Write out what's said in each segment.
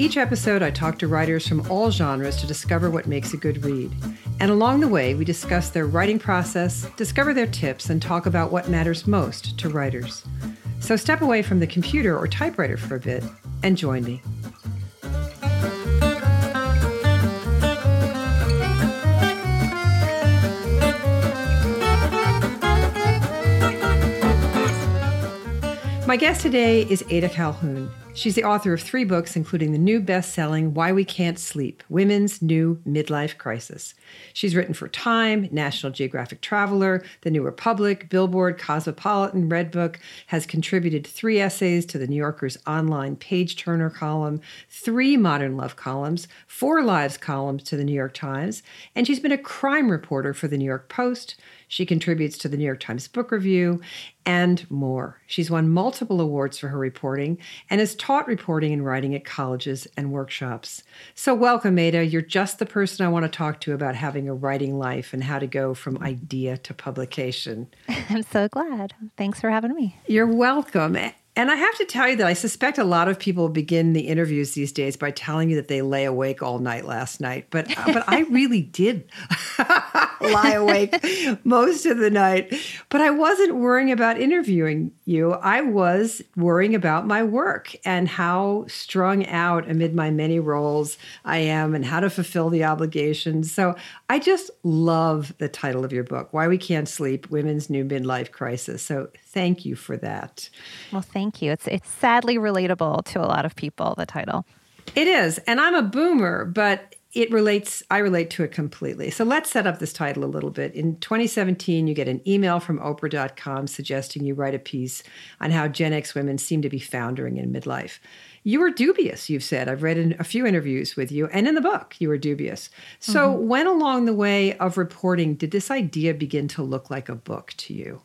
Each episode, I talk to writers from all genres to discover what makes a good read. And along the way, we discuss their writing process, discover their tips, and talk about what matters most to writers. So step away from the computer or typewriter for a bit and join me. My guest today is Ada Calhoun. She's the author of three books, including the new best selling Why We Can't Sleep Women's New Midlife Crisis. She's written for Time, National Geographic Traveler, The New Republic, Billboard, Cosmopolitan, Redbook, has contributed three essays to the New Yorker's online page turner column, three Modern Love columns, four Lives columns to the New York Times, and she's been a crime reporter for the New York Post. She contributes to the New York Times Book Review and more. She's won multiple awards for her reporting and has taught reporting and writing at colleges and workshops. So, welcome, Ada. You're just the person I want to talk to about having a writing life and how to go from idea to publication. I'm so glad. Thanks for having me. You're welcome. And I have to tell you that I suspect a lot of people begin the interviews these days by telling you that they lay awake all night last night. But uh, but I really did lie awake most of the night. But I wasn't worrying about interviewing you. I was worrying about my work and how strung out amid my many roles I am and how to fulfill the obligations. So I just love the title of your book, Why We Can't Sleep: Women's New Midlife Crisis. So thank you for that. Well, thank you. It's it's sadly relatable to a lot of people, the title. It is. And I'm a boomer, but it relates i relate to it completely so let's set up this title a little bit in 2017 you get an email from oprah.com suggesting you write a piece on how gen x women seem to be foundering in midlife you were dubious you've said i've read in a few interviews with you and in the book you were dubious so mm-hmm. when along the way of reporting did this idea begin to look like a book to you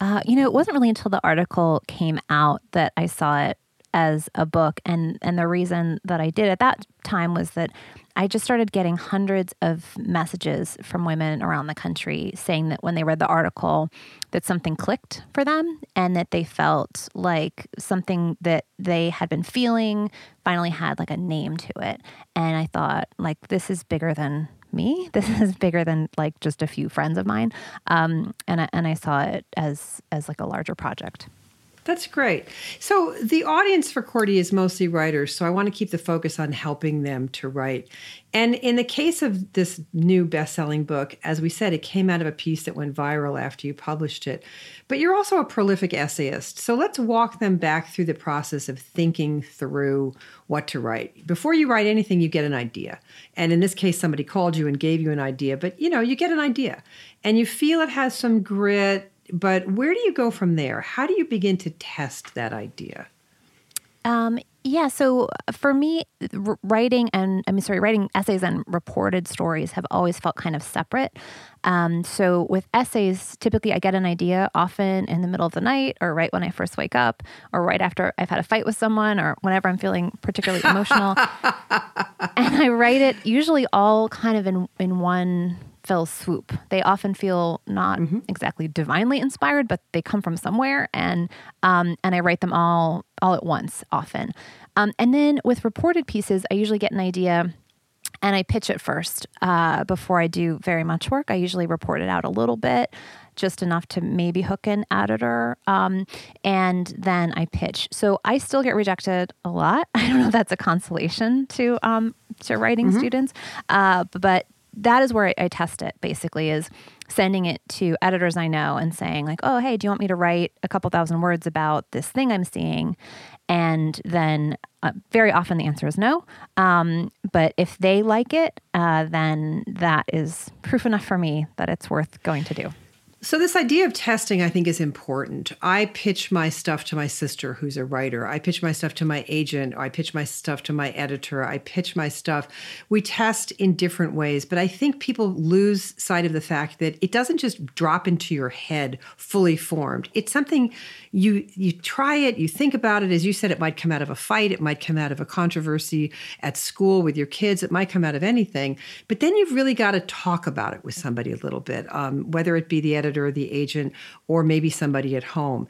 uh, you know, it wasn't really until the article came out that I saw it as a book, and and the reason that I did at that time was that I just started getting hundreds of messages from women around the country saying that when they read the article, that something clicked for them, and that they felt like something that they had been feeling finally had like a name to it. And I thought, like, this is bigger than me. This is bigger than like just a few friends of mine, um, and I, and I saw it as as like a larger project. That's great. So the audience for QWERTY is mostly writers, so I want to keep the focus on helping them to write. And in the case of this new best-selling book, as we said, it came out of a piece that went viral after you published it. But you're also a prolific essayist. So let's walk them back through the process of thinking through what to write. Before you write anything, you get an idea. And in this case, somebody called you and gave you an idea, but you know, you get an idea. And you feel it has some grit, but where do you go from there? How do you begin to test that idea? Um, yeah, so for me, writing and I'm sorry, writing essays and reported stories have always felt kind of separate. Um, so with essays, typically I get an idea often in the middle of the night, or right when I first wake up, or right after I've had a fight with someone, or whenever I'm feeling particularly emotional, and I write it usually all kind of in in one fell swoop. They often feel not mm-hmm. exactly divinely inspired, but they come from somewhere, and um, and I write them all all at once often. Um, and then with reported pieces, I usually get an idea. And I pitch it first uh, before I do very much work. I usually report it out a little bit, just enough to maybe hook an editor, um, and then I pitch. So I still get rejected a lot. I don't know if that's a consolation to um, to writing mm-hmm. students, uh, but that is where I, I, test it basically is sending it to editors I know and saying like, oh, hey, do you want me to write a couple thousand words about this thing I'm seeing? And then uh, very often the answer is no. Um, but if they like it, uh, then that is proof enough for me that it's worth going to do. So, this idea of testing, I think, is important. I pitch my stuff to my sister, who's a writer. I pitch my stuff to my agent. I pitch my stuff to my editor. I pitch my stuff. We test in different ways, but I think people lose sight of the fact that it doesn't just drop into your head fully formed. It's something you you try it, you think about it. As you said, it might come out of a fight, it might come out of a controversy at school with your kids, it might come out of anything. But then you've really got to talk about it with somebody a little bit, um, whether it be the editor editor, the agent, or maybe somebody at home.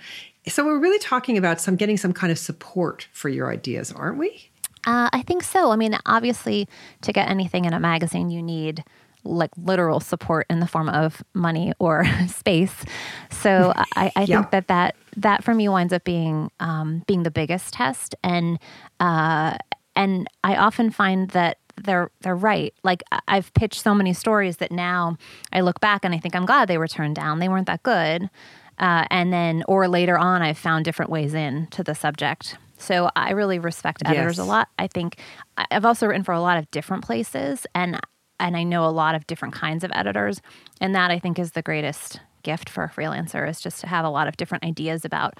So we're really talking about some getting some kind of support for your ideas, aren't we? Uh, I think so. I mean, obviously, to get anything in a magazine, you need like literal support in the form of money or space. So I, I think that that that for me winds up being um, being the biggest test, and uh, and I often find that they're they're right. Like I've pitched so many stories that now I look back and I think I'm glad they were turned down. They weren't that good. Uh, and then, or later on, I've found different ways in to the subject. So I really respect editors yes. a lot. I think I've also written for a lot of different places, and and I know a lot of different kinds of editors, and that I think is the greatest gift for a freelancer is just to have a lot of different ideas about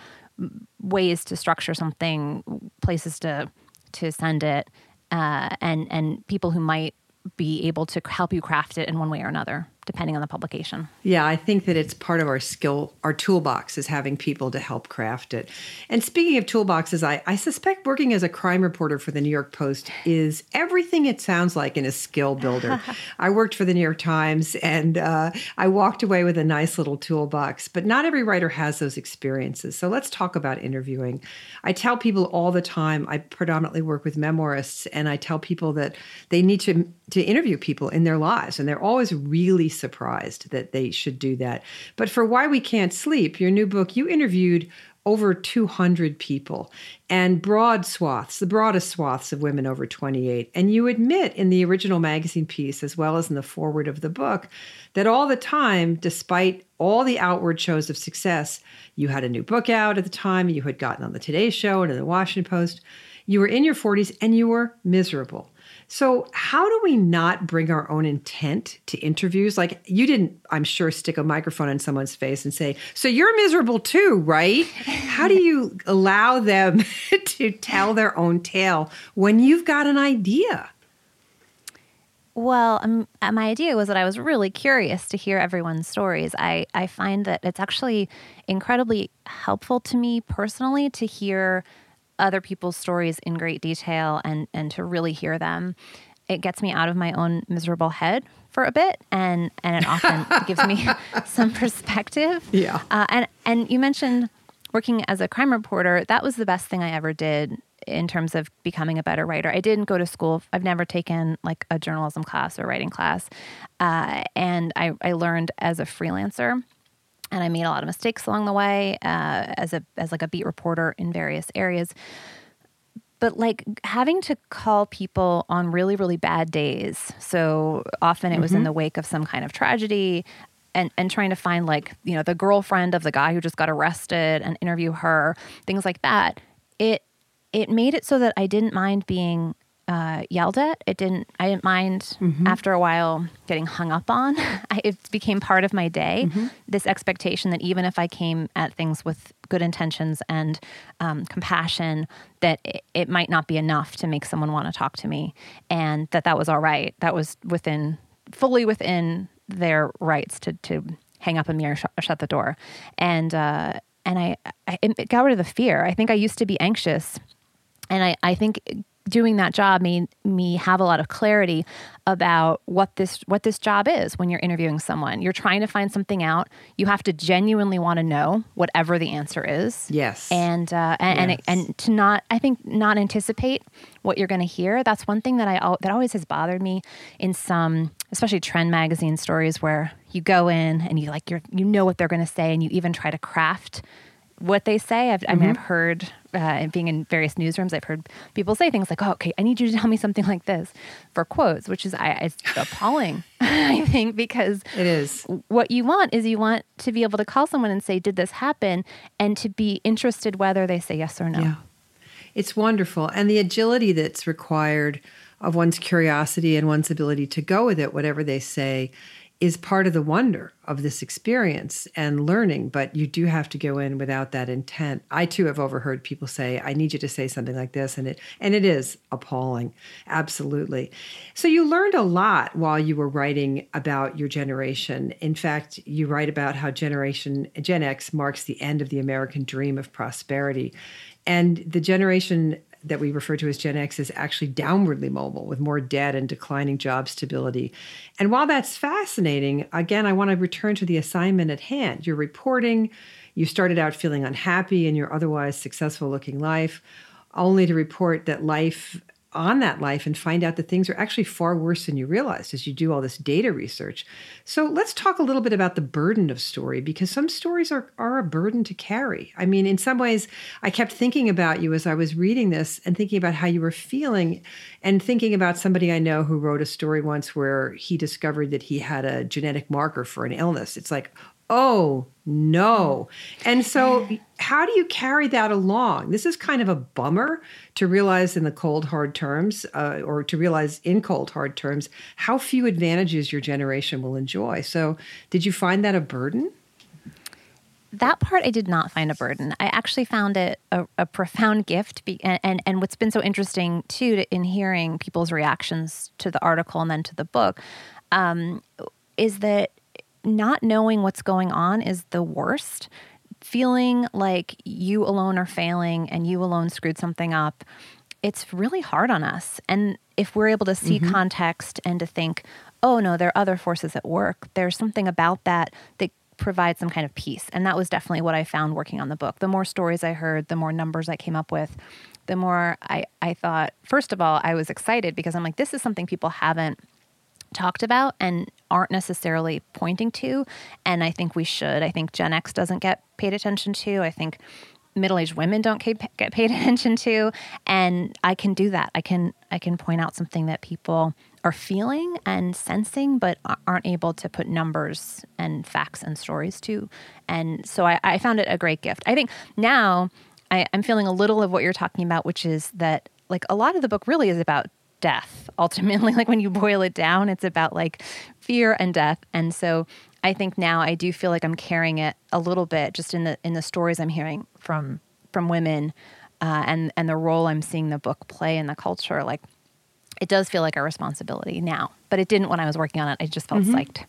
ways to structure something, places to to send it, uh, and and people who might be able to help you craft it in one way or another depending on the publication. Yeah, I think that it's part of our skill, our toolbox is having people to help craft it. And speaking of toolboxes, I, I suspect working as a crime reporter for the New York Post is everything it sounds like in a skill builder. I worked for the New York Times and uh, I walked away with a nice little toolbox, but not every writer has those experiences. So let's talk about interviewing. I tell people all the time, I predominantly work with memoirists, and I tell people that they need to, to interview people in their lives, and they're always really surprised that they should do that. But for Why We Can't Sleep, your new book, you interviewed over 200 people and broad swaths, the broadest swaths of women over 28. And you admit in the original magazine piece, as well as in the foreword of the book, that all the time, despite all the outward shows of success, you had a new book out at the time, you had gotten on the Today Show and in the Washington Post, you were in your 40s and you were miserable. So, how do we not bring our own intent to interviews? Like, you didn't, I'm sure, stick a microphone in someone's face and say, So you're miserable too, right? How do you allow them to tell their own tale when you've got an idea? Well, um, uh, my idea was that I was really curious to hear everyone's stories. I, I find that it's actually incredibly helpful to me personally to hear other people's stories in great detail and and to really hear them it gets me out of my own miserable head for a bit and and it often gives me some perspective. Yeah. Uh, and and you mentioned working as a crime reporter. That was the best thing i ever did in terms of becoming a better writer. I didn't go to school. I've never taken like a journalism class or writing class. Uh, and I, I learned as a freelancer and I made a lot of mistakes along the way uh, as a as like a beat reporter in various areas. But like having to call people on really really bad days. So often it was mm-hmm. in the wake of some kind of tragedy. And, and trying to find like you know the girlfriend of the guy who just got arrested and interview her things like that it it made it so that I didn't mind being uh, yelled at. It didn't. I didn't mind mm-hmm. after a while getting hung up on. I, it became part of my day. Mm-hmm. This expectation that even if I came at things with good intentions and um, compassion, that it, it, might not be enough to make someone want to talk to me, and that that was all right. That was within fully within their rights to to hang up a mirror, sh- shut the door, and uh, and I, I it got rid of the fear. I think I used to be anxious, and I I think doing that job made me have a lot of clarity about what this what this job is when you're interviewing someone. You're trying to find something out. You have to genuinely want to know whatever the answer is. Yes. And uh, and yes. and, and to not I think not anticipate what you're going to hear. That's one thing that I that always has bothered me in some especially trend magazine stories where you go in and you like you you know what they're going to say and you even try to craft what they say. I've, mm-hmm. I mean, I've mm-hmm. heard, uh, being in various newsrooms, I've heard people say things like, "Oh, okay, I need you to tell me something like this," for quotes, which is I, it's appalling. I think because it is what you want is you want to be able to call someone and say, "Did this happen?" and to be interested whether they say yes or no. Yeah, it's wonderful, and the agility that's required of one's curiosity and one's ability to go with it, whatever they say, is part of the wonder of this experience and learning, but you do have to go in without that intent. I too have overheard people say, I need you to say something like this, and it and it is appalling. Absolutely. So you learned a lot while you were writing about your generation. In fact, you write about how generation Gen X marks the end of the American dream of prosperity. And the generation that we refer to as Gen X is actually downwardly mobile with more debt and declining job stability. And while that's fascinating, again, I want to return to the assignment at hand. You're reporting, you started out feeling unhappy in your otherwise successful looking life, only to report that life on that life and find out that things are actually far worse than you realized as you do all this data research. So let's talk a little bit about the burden of story because some stories are, are a burden to carry. I mean, in some ways, I kept thinking about you as I was reading this and thinking about how you were feeling and thinking about somebody I know who wrote a story once where he discovered that he had a genetic marker for an illness. It's like, oh no. And so, how do you carry that along? This is kind of a bummer to realize in the cold, hard terms, uh, or to realize in cold, hard terms, how few advantages your generation will enjoy. So, did you find that a burden? that part I did not find a burden. I actually found it a, a profound gift. Be, and, and, and what's been so interesting too to, in hearing people's reactions to the article and then to the book um, is that not knowing what's going on is the worst. Feeling like you alone are failing and you alone screwed something up, it's really hard on us. And if we're able to see mm-hmm. context and to think, oh no, there are other forces at work, there's something about that that provides some kind of peace. And that was definitely what I found working on the book. The more stories I heard, the more numbers I came up with, the more I, I thought, first of all, I was excited because I'm like, this is something people haven't talked about and aren't necessarily pointing to. And I think we should. I think Gen X doesn't get paid attention to. I think middle-aged women don't get paid attention to and i can do that i can i can point out something that people are feeling and sensing but aren't able to put numbers and facts and stories to and so i, I found it a great gift i think now I, i'm feeling a little of what you're talking about which is that like a lot of the book really is about death. Ultimately like when you boil it down it's about like fear and death. And so i think now i do feel like i'm carrying it a little bit just in the in the stories i'm hearing from from women uh, and and the role i'm seeing the book play in the culture. Like it does feel like a responsibility now but it didn't when i was working on it. I just felt mm-hmm. psyched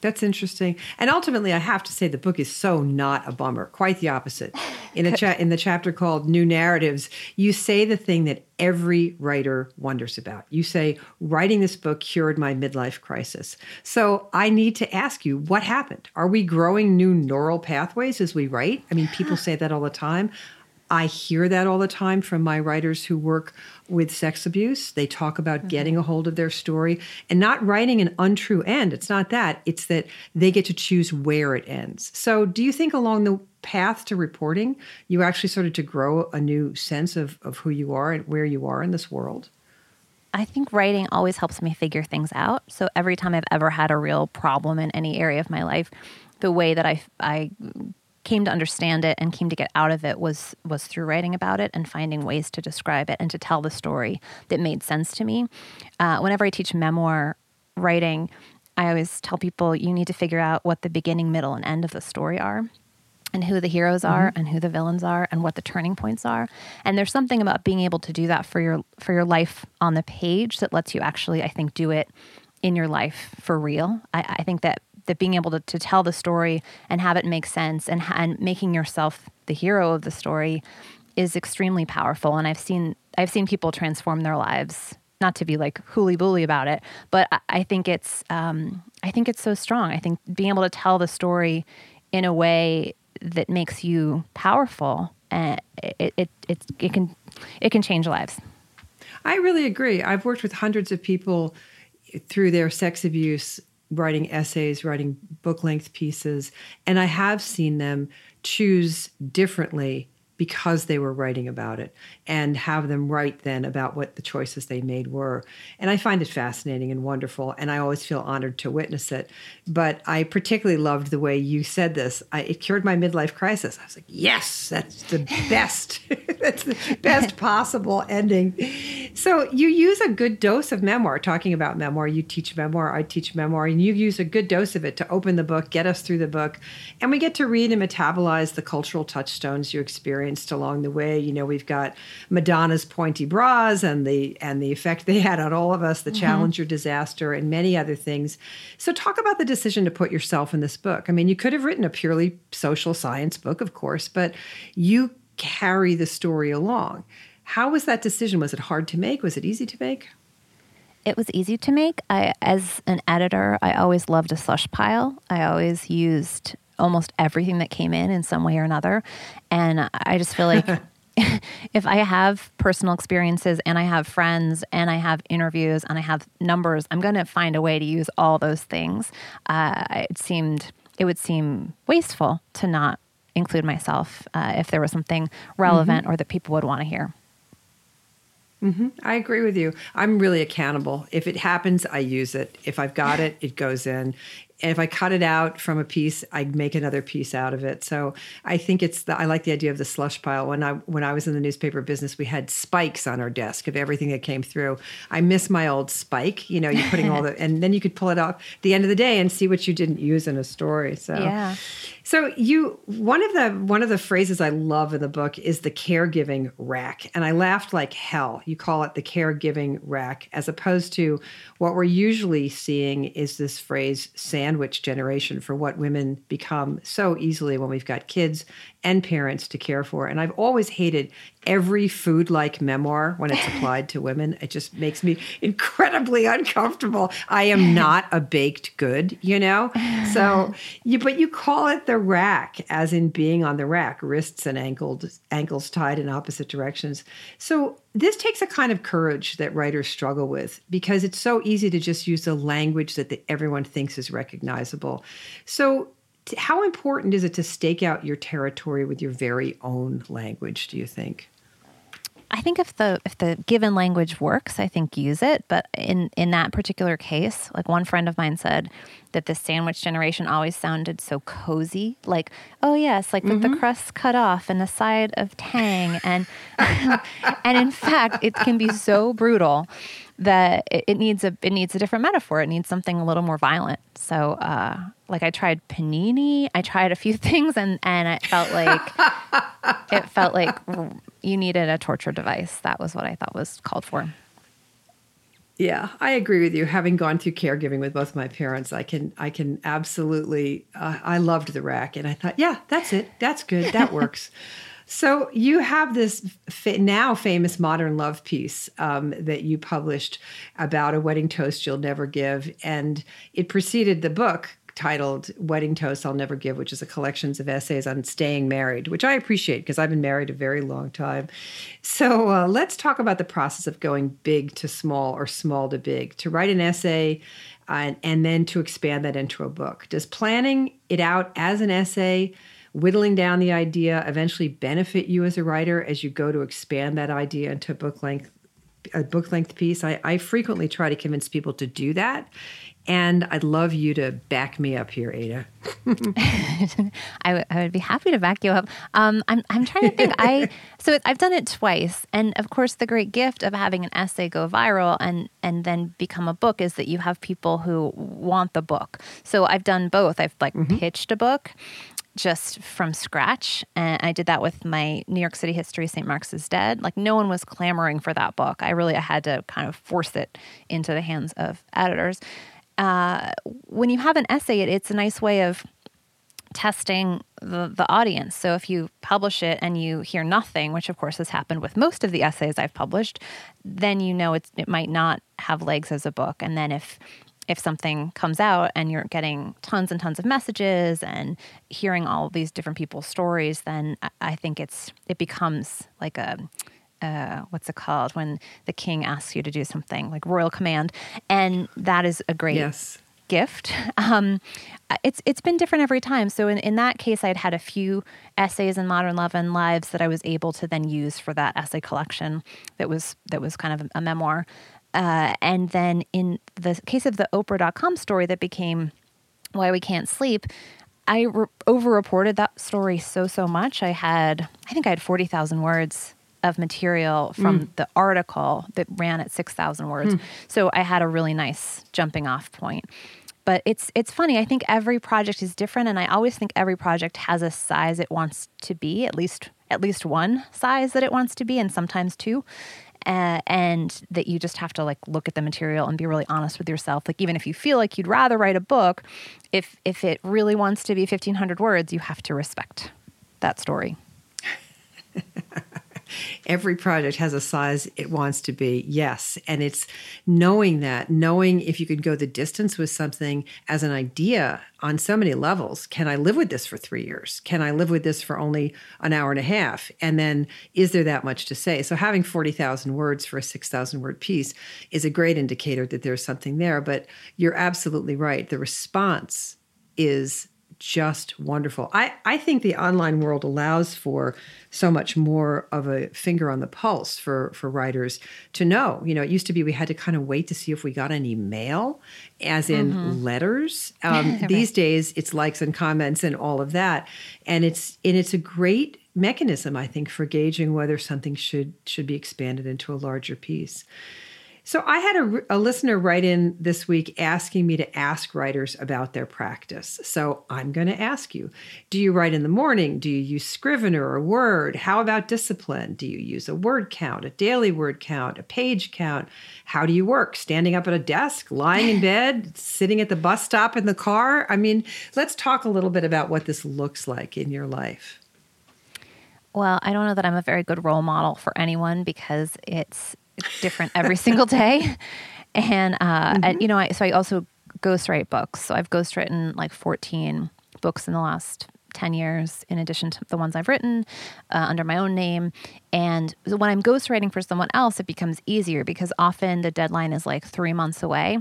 that's interesting. And ultimately, I have to say the book is so not a bummer. Quite the opposite. In a cha- in the chapter called New Narratives, you say the thing that every writer wonders about. You say, "Writing this book cured my midlife crisis." So I need to ask you, what happened? Are we growing new neural pathways as we write? I mean, people say that all the time. I hear that all the time from my writers who work with sex abuse. They talk about mm-hmm. getting a hold of their story and not writing an untrue end. It's not that, it's that they get to choose where it ends. So, do you think along the path to reporting, you actually started to grow a new sense of, of who you are and where you are in this world? I think writing always helps me figure things out. So, every time I've ever had a real problem in any area of my life, the way that I, I came to understand it and came to get out of it was was through writing about it and finding ways to describe it and to tell the story that made sense to me. Uh, whenever I teach memoir writing, I always tell people you need to figure out what the beginning, middle, and end of the story are. And who the heroes are, mm-hmm. and who the villains are, and what the turning points are. And there's something about being able to do that for your for your life on the page that lets you actually, I think, do it in your life for real. I, I think that that being able to, to tell the story and have it make sense and, and making yourself the hero of the story is extremely powerful. And I've seen I've seen people transform their lives. Not to be like hooly bully about it, but I, I think it's um, I think it's so strong. I think being able to tell the story in a way that makes you powerful and uh, it, it, it, it can it can change lives. I really agree. I've worked with hundreds of people through their sex abuse writing essays, writing book length pieces, and I have seen them choose differently because they were writing about it and have them write then about what the choices they made were. And I find it fascinating and wonderful, and I always feel honored to witness it. But I particularly loved the way you said this. I, it cured my midlife crisis. I was like, yes, that's the best. that's the best possible ending. So you use a good dose of memoir, talking about memoir. You teach memoir, I teach memoir, and you use a good dose of it to open the book, get us through the book. And we get to read and metabolize the cultural touchstones you experienced along the way. You know, we've got Madonna's pointy bras and the and the effect they had on all of us, the mm-hmm. Challenger disaster, and many other things. So talk about the decision to put yourself in this book. I mean, you could have written a purely social science book, of course, but you carry the story along. How was that decision? Was it hard to make? Was it easy to make? It was easy to make. I, as an editor, I always loved a slush pile. I always used almost everything that came in in some way or another. And I just feel like if I have personal experiences and I have friends and I have interviews and I have numbers, I'm going to find a way to use all those things. Uh, it seemed, it would seem wasteful to not include myself uh, if there was something relevant mm-hmm. or that people would want to hear. Mm-hmm. I agree with you. I'm really accountable. If it happens, I use it. If I've got it, it goes in if I cut it out from a piece, I make another piece out of it. So I think it's the, I like the idea of the slush pile. When I when I was in the newspaper business, we had spikes on our desk of everything that came through. I miss my old spike. You know, you're putting all the and then you could pull it off at the end of the day and see what you didn't use in a story. So yeah. So you one of the one of the phrases I love in the book is the caregiving rack, and I laughed like hell. You call it the caregiving rack, as opposed to what we're usually seeing is this phrase sandwich generation for what women become so easily when we've got kids and parents to care for. And I've always hated every food like memoir when it's applied to women. It just makes me incredibly uncomfortable. I am not a baked good, you know? So you but you call it the rack, as in being on the rack, wrists and ankles ankles tied in opposite directions. So this takes a kind of courage that writers struggle with because it's so easy to just use the language that the, everyone thinks is recognizable. So how important is it to stake out your territory with your very own language, do you think? I think if the if the given language works, I think use it. But in in that particular case, like one friend of mine said that the sandwich generation always sounded so cozy, like oh yes, like mm-hmm. with the mm-hmm. crust cut off and the side of tang, and and in fact, it can be so brutal that it, it, needs a it needs a different metaphor. It needs something a little more violent. So, uh, like I tried panini, I tried a few things, and and it felt like it felt like you needed a torture device. That was what I thought was called for. Yeah, I agree with you. Having gone through caregiving with both my parents, I can I can absolutely. Uh, I loved the rack, and I thought, yeah, that's it. That's good. That works. So you have this now famous modern love piece um, that you published about a wedding toast you'll never give, and it preceded the book titled Wedding Toast I'll Never Give, which is a collection of essays on staying married, which I appreciate because I've been married a very long time. So uh, let's talk about the process of going big to small or small to big. To write an essay uh, and then to expand that into a book. Does planning it out as an essay whittling down the idea eventually benefit you as a writer as you go to expand that idea into book length a book length piece I, I frequently try to convince people to do that and I'd love you to back me up here, Ada. I, w- I would be happy to back you up. Um, I'm, I'm trying to think. I so I've done it twice, and of course, the great gift of having an essay go viral and and then become a book is that you have people who want the book. So I've done both. I've like mm-hmm. pitched a book, just from scratch. And I did that with my New York City history, St. Mark's is Dead. Like no one was clamoring for that book. I really I had to kind of force it into the hands of editors. Uh, when you have an essay, it, it's a nice way of testing the, the audience. So if you publish it and you hear nothing, which of course has happened with most of the essays I've published, then you know it might not have legs as a book. And then if if something comes out and you're getting tons and tons of messages and hearing all of these different people's stories, then I think it's it becomes like a uh, what's it called when the king asks you to do something like royal command, and that is a great yes. gift. Um, it's it's been different every time. So in, in that case, I'd had a few essays in Modern Love and Lives that I was able to then use for that essay collection. That was that was kind of a memoir. Uh, and then in the case of the Oprah.com story that became Why We Can't Sleep, I re- over reported that story so, so much. I had, I think I had 40,000 words of material from mm. the article that ran at 6,000 words. Mm. So I had a really nice jumping off point. But it's it's funny. I think every project is different and I always think every project has a size it wants to be, at least at least one size that it wants to be and sometimes two. Uh, and that you just have to like look at the material and be really honest with yourself. Like even if you feel like you'd rather write a book if if it really wants to be 1500 words you have to respect that story every project has a size it wants to be. Yes. And it's knowing that, knowing if you could go the distance with something as an idea on so many levels. Can I live with this for three years? Can I live with this for only an hour and a half? And then is there that much to say? So having 40,000 words for a 6,000 word piece is a great indicator that there's something there. But you're absolutely right. The response is just wonderful. I, I think the online world allows for so much more of a finger on the pulse for, for writers to know. You know, it used to be we had to kind of wait to see if we got any mail, as in mm-hmm. letters. Um, right. These days, it's likes and comments and all of that, and it's and it's a great mechanism, I think, for gauging whether something should should be expanded into a larger piece. So I had a, a, listener write in this week asking me to ask writers about their practice. So I'm going to ask you Do you write in the morning? Do you use Scrivener or Word? How about discipline? Do you use a word count, a daily word count, a page count? How do you work? Standing up at a desk, lying in bed, sitting at the bus stop in the car? I mean, let's talk a little bit about what this looks like in your life. Well, I don't know that I'm a very good role model for anyone because it's it's different every single day. And, uh, mm-hmm. and, you know, I, so I also ghostwrite books. So I've ghostwritten like 14 books in the last 10 years, in addition to the ones I've written uh, under my own name. And when I'm ghostwriting for someone else, it becomes easier because often the deadline is like three months away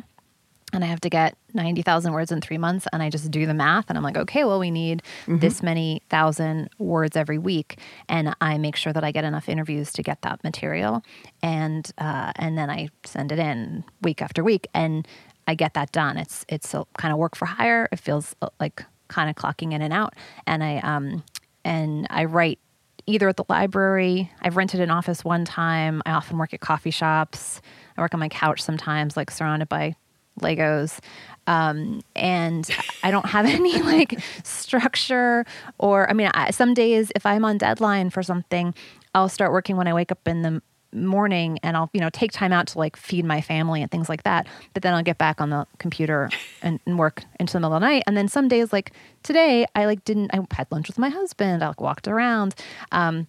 and I have to get 90,000 words in three months. And I just do the math and I'm like, okay, well, we need mm-hmm. this many thousand words every week. And I make sure that I get enough interviews to get that material. And, uh, and then I send it in week after week and I get that done. It's, it's kind of work for hire. It feels uh, like kind of clocking in and out. And I, um, and I write either at the library. I've rented an office one time. I often work at coffee shops. I work on my couch sometimes, like surrounded by Legos. Um, and I don't have any like structure or, I mean, I, some days if I'm on deadline for something, I'll start working when I wake up in the morning and I'll, you know, take time out to like feed my family and things like that. But then I'll get back on the computer and, and work into the middle of the night. And then some days like today, I like didn't, I had lunch with my husband. I like walked around. Um,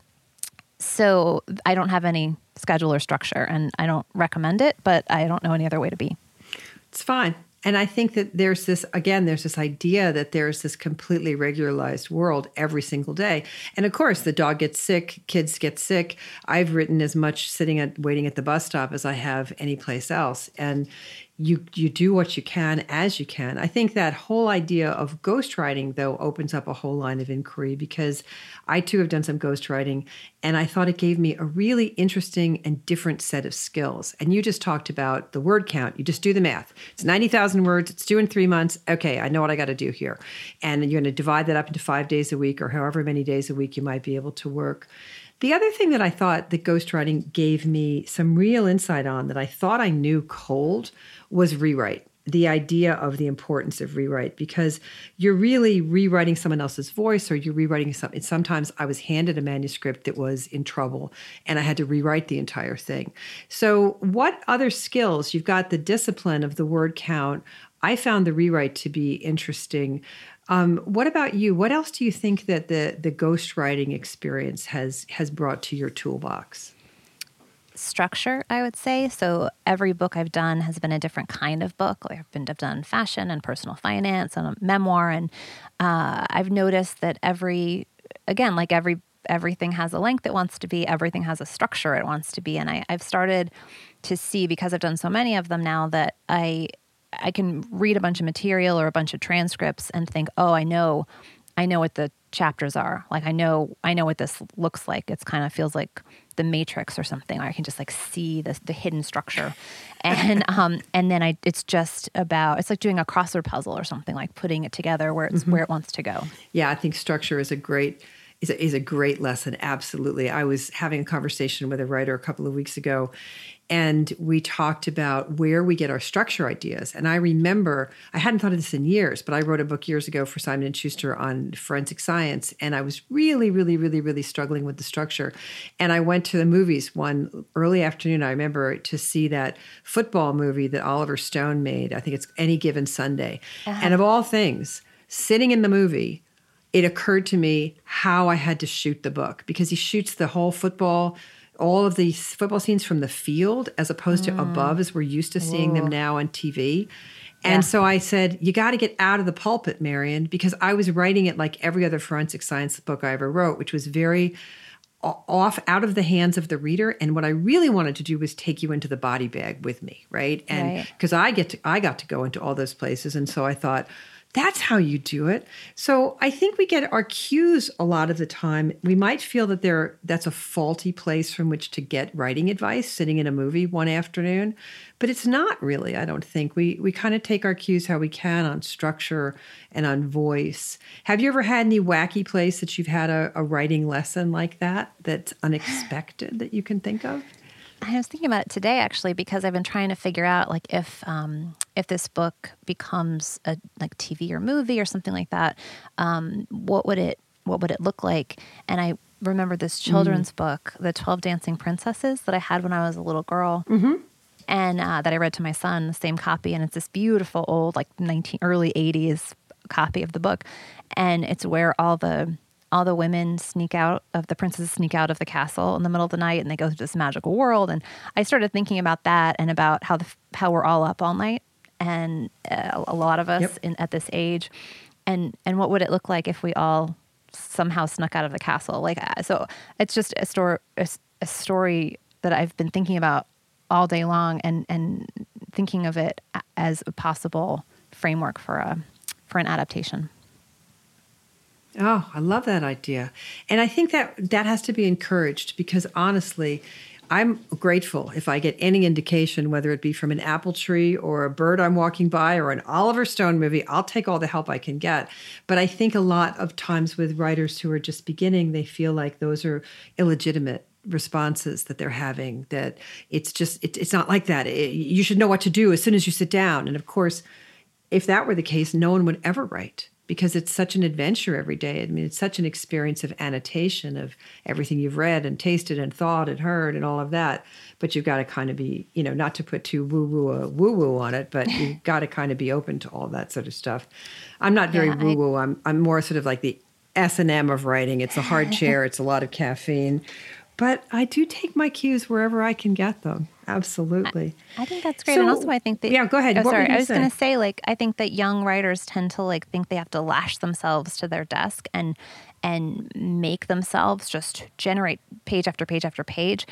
so I don't have any schedule or structure and I don't recommend it, but I don't know any other way to be. It's fine. And I think that there's this, again, there's this idea that there's this completely regularized world every single day. And of course, the dog gets sick, kids get sick. I've written as much sitting at waiting at the bus stop as I have any place else. And you you do what you can as you can. I think that whole idea of ghostwriting though opens up a whole line of inquiry because I too have done some ghostwriting and I thought it gave me a really interesting and different set of skills. And you just talked about the word count. You just do the math. It's 90,000 words, it's due in 3 months. Okay, I know what I got to do here. And you're going to divide that up into 5 days a week or however many days a week you might be able to work. The other thing that I thought that ghostwriting gave me some real insight on that I thought I knew cold was rewrite the idea of the importance of rewrite because you're really rewriting someone else's voice or you're rewriting something. Sometimes I was handed a manuscript that was in trouble and I had to rewrite the entire thing. So, what other skills? You've got the discipline of the word count. I found the rewrite to be interesting. Um, what about you? What else do you think that the the ghostwriting experience has has brought to your toolbox? structure, I would say. So every book I've done has been a different kind of book. I've been I've done fashion and personal finance and a memoir, and uh, I've noticed that every again, like every everything has a length it wants to be, everything has a structure it wants to be, and I, I've started to see because I've done so many of them now that I I can read a bunch of material or a bunch of transcripts and think, oh, I know, I know what the chapters are. Like I know, I know what this looks like. It's kind of feels like the Matrix or something. I can just like see the the hidden structure, and um, and then I it's just about it's like doing a crossword puzzle or something like putting it together where it's mm-hmm. where it wants to go. Yeah, I think structure is a great is a, is a great lesson. Absolutely. I was having a conversation with a writer a couple of weeks ago, and we talked about where we get our structure ideas and i remember i hadn't thought of this in years but i wrote a book years ago for simon and schuster on forensic science and i was really really really really struggling with the structure and i went to the movies one early afternoon i remember to see that football movie that oliver stone made i think it's any given sunday uh-huh. and of all things sitting in the movie it occurred to me how i had to shoot the book because he shoots the whole football all of these football scenes from the field as opposed mm. to above as we're used to seeing Whoa. them now on TV. And yeah. so I said, You got to get out of the pulpit, Marion, because I was writing it like every other forensic science book I ever wrote, which was very off out of the hands of the reader and what i really wanted to do was take you into the body bag with me right and because right. i get to i got to go into all those places and so i thought that's how you do it. So I think we get our cues a lot of the time. We might feel that there that's a faulty place from which to get writing advice sitting in a movie one afternoon, but it's not really, I don't think. We we kind of take our cues how we can on structure and on voice. Have you ever had any wacky place that you've had a, a writing lesson like that that's unexpected that you can think of? I was thinking about it today actually because I've been trying to figure out like if um, if this book becomes a like TV or movie or something like that, um, what would it what would it look like? And I remember this children's mm. book, The Twelve Dancing Princesses, that I had when I was a little girl. Mm-hmm. And uh, that I read to my son, the same copy, and it's this beautiful old, like nineteen early '80s copy of the book, and it's where all the all the women sneak out of the princesses sneak out of the castle in the middle of the night and they go to this magical world. And i started thinking about that and about how the how we're all up all night and uh, a lot of us yep. in, at this age. And and what would it look like if we all somehow snuck out of the castle? Like uh, so it's just a story a, a story that i've been thinking about all day long and and thinking of it as a possible framework for a for an adaptation Oh, I love that idea. And I think that that has to be encouraged because honestly, I'm grateful if I get any indication, whether it be from an apple tree or a bird I'm walking by or an Oliver Stone movie, I'll take all the help I can get. But I think a lot of times with writers who are just beginning, they feel like those are illegitimate responses that they're having, that it's just, it, it's not like that. It, you should know what to do as soon as you sit down. And of course, if that were the case, no one would ever write because it's such an adventure every day. I mean, it's such an experience of annotation of everything you've read and tasted and thought and heard and all of that. But you've got to kind of be, you know, not to put too woo woo uh, woo woo on it, but you've got to kind of be open to all that sort of stuff. I'm not very yeah, woo woo. I'm I'm more sort of like the S and M of writing. It's a hard chair. It's a lot of caffeine, but I do take my cues wherever I can get them. Absolutely. I, I think that's great. So, and also I think that Yeah, go ahead. Oh, sorry. I was going to say like I think that young writers tend to like think they have to lash themselves to their desk and and make themselves just generate page after page after page.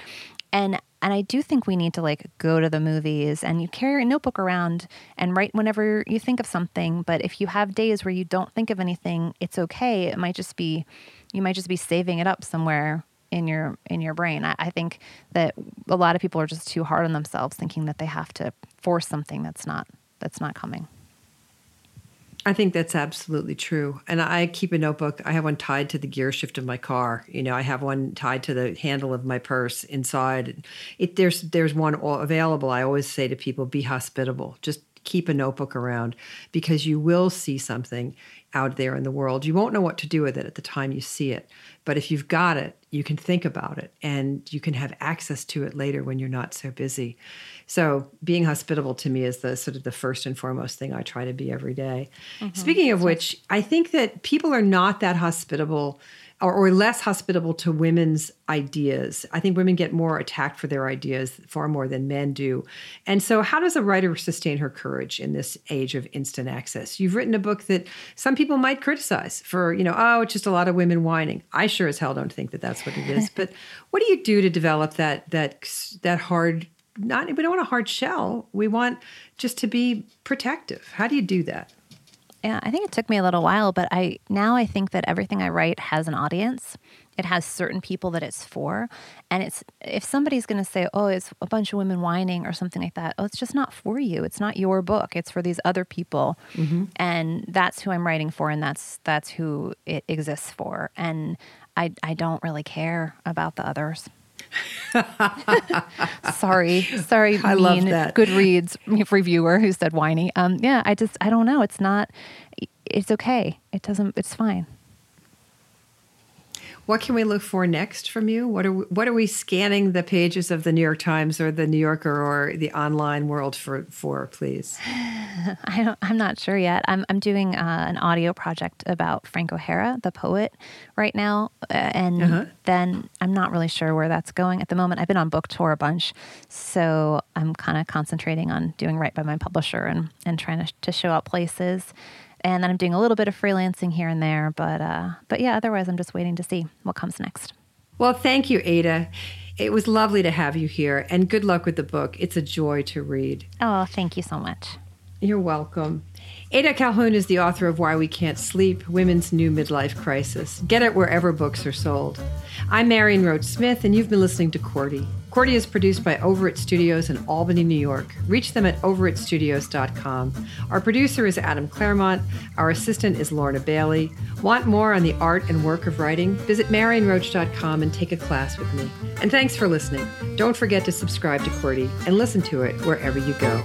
And and I do think we need to like go to the movies and you carry a notebook around and write whenever you think of something. But if you have days where you don't think of anything, it's okay. It might just be you might just be saving it up somewhere in your in your brain. I, I, think that a lot of people are just too hard on themselves, thinking that they have to force something that's not that's not coming. I think that's absolutely true. And I keep a notebook. I have one tied to the gear shift of my car. You know, I have one tied to the handle of my purse inside. It, there's there's one available. I always say to people, be hospitable. Just keep a notebook around because you will see something out there in the world. You won't know what to do with it at the time you see it. But if you've got it, you can think about it and you can have access to it later when you're not so busy. So being hospitable to me is the sort of the first and foremost thing I try to be every day. Mm-hmm. Speaking of which, I think that people are not that hospitable or, or, less hospitable to women's ideas. I think women get more attacked for their ideas far more than men do. And so, how does a writer sustain her courage in this age of instant access? You've written a book that some people might criticize for, you know, oh, it's just a lot of women whining. I sure as hell don't think that that's what it is. but what do you do to develop that that that hard? Not we don't want a hard shell. We want just to be protective. How do you do that? Yeah, I think it took me a little while, but I now I think that everything I write has an audience. It has certain people that it's for, and it's if somebody's going to say, "Oh, it's a bunch of women whining" or something like that, oh, it's just not for you. It's not your book. It's for these other people, mm-hmm. and that's who I'm writing for, and that's that's who it exists for. And I, I don't really care about the others. sorry, sorry. I love that. Goodreads reviewer who said whiny. Um, yeah, I just I don't know. It's not. It's okay. It doesn't. It's fine. What can we look for next from you? What are we, what are we scanning the pages of the New York Times or the New Yorker or the online world for for please? I don't, I'm not sure yet. I'm I'm doing uh, an audio project about Frank O'Hara, the poet, right now, uh, and uh-huh. then I'm not really sure where that's going at the moment. I've been on book tour a bunch, so I'm kind of concentrating on doing right by my publisher and and trying to to show up places and then I'm doing a little bit of freelancing here and there. But uh, but yeah, otherwise I'm just waiting to see what comes next. Well, thank you, Ada. It was lovely to have you here, and good luck with the book. It's a joy to read. Oh, thank you so much. You're welcome. Ada Calhoun is the author of Why We Can't Sleep Women's New Midlife Crisis. Get it wherever books are sold. I'm Marion Roach Smith, and you've been listening to QWERTY. QWERTY is produced by Overit Studios in Albany, New York. Reach them at overitstudios.com. Our producer is Adam Claremont. Our assistant is Lorna Bailey. Want more on the art and work of writing? Visit marionroach.com and take a class with me. And thanks for listening. Don't forget to subscribe to QWERTY and listen to it wherever you go.